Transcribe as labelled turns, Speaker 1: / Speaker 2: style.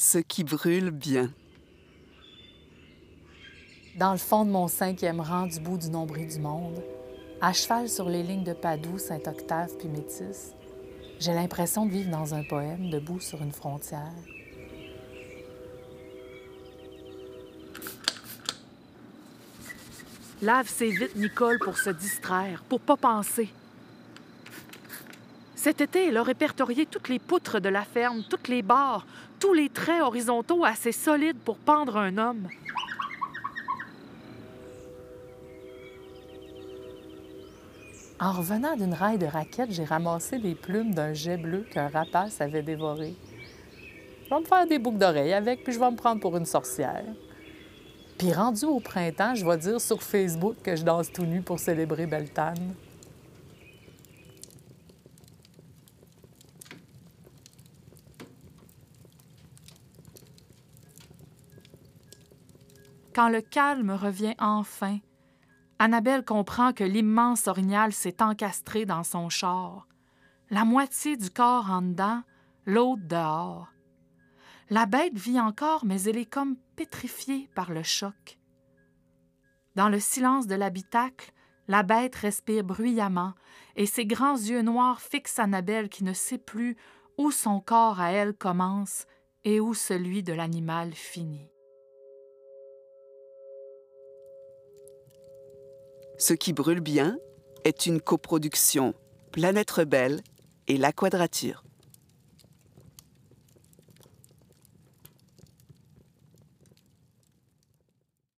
Speaker 1: Ce qui brûle bien.
Speaker 2: Dans le fond de mon cinquième rang du bout du nombril du monde, à cheval sur les lignes de Padoue, Saint-Octave puis Métis, j'ai l'impression de vivre dans un poème debout sur une frontière.
Speaker 3: Lave ses vite, Nicole, pour se distraire, pour pas penser. Cet été, elle a répertorié toutes les poutres de la ferme, toutes les barres, tous les traits horizontaux assez solides pour pendre un homme.
Speaker 2: En revenant d'une raille de raquettes, j'ai ramassé les plumes d'un jet bleu qu'un rapace avait dévoré. Je vais me faire des boucles d'oreilles avec, puis je vais me prendre pour une sorcière. Puis rendu au printemps, je vais dire sur Facebook que je danse tout nu pour célébrer Beltane.
Speaker 3: Quand le calme revient enfin, Annabelle comprend que l'immense orignal s'est encastré dans son char, la moitié du corps en dedans, l'autre dehors. La bête vit encore, mais elle est comme pétrifiée par le choc. Dans le silence de l'habitacle, la bête respire bruyamment et ses grands yeux noirs fixent Annabelle qui ne sait plus où son corps à elle commence et où celui de l'animal finit.
Speaker 1: Ce qui brûle bien est une coproduction Planète Rebelle et La Quadrature.